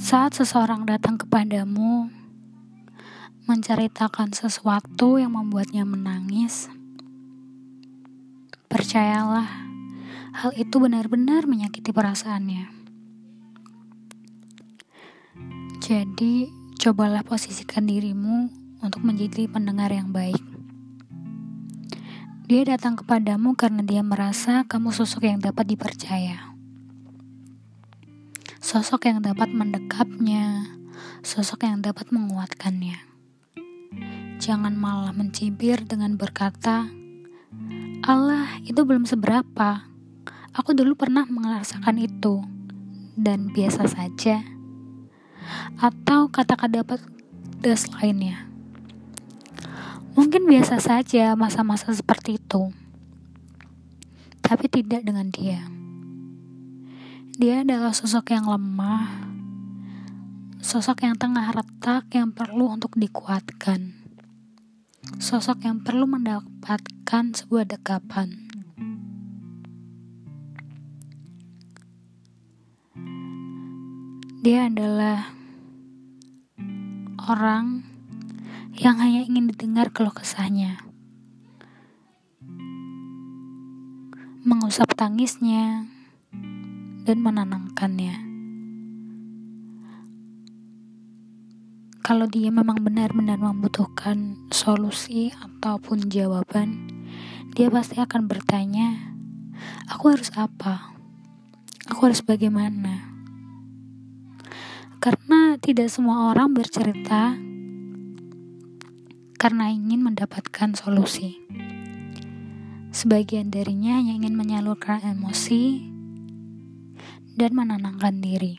Saat seseorang datang kepadamu, menceritakan sesuatu yang membuatnya menangis, percayalah, hal itu benar-benar menyakiti perasaannya. Jadi, cobalah posisikan dirimu untuk menjadi pendengar yang baik. Dia datang kepadamu karena dia merasa kamu sosok yang dapat dipercaya sosok yang dapat mendekapnya, sosok yang dapat menguatkannya. Jangan malah mencibir dengan berkata, Allah itu belum seberapa. Aku dulu pernah merasakan itu, dan biasa saja. Atau kata-kata pedas lainnya. Mungkin biasa saja masa-masa seperti itu, tapi tidak dengan dia. Dia adalah sosok yang lemah, sosok yang tengah retak yang perlu untuk dikuatkan, sosok yang perlu mendapatkan sebuah dekapan. Dia adalah orang yang hanya ingin didengar keluh kesahnya. Mengusap tangisnya, dan menenangkannya. Kalau dia memang benar-benar membutuhkan solusi ataupun jawaban, dia pasti akan bertanya, "Aku harus apa? Aku harus bagaimana?" Karena tidak semua orang bercerita karena ingin mendapatkan solusi. Sebagian darinya hanya ingin menyalurkan emosi dan menenangkan diri.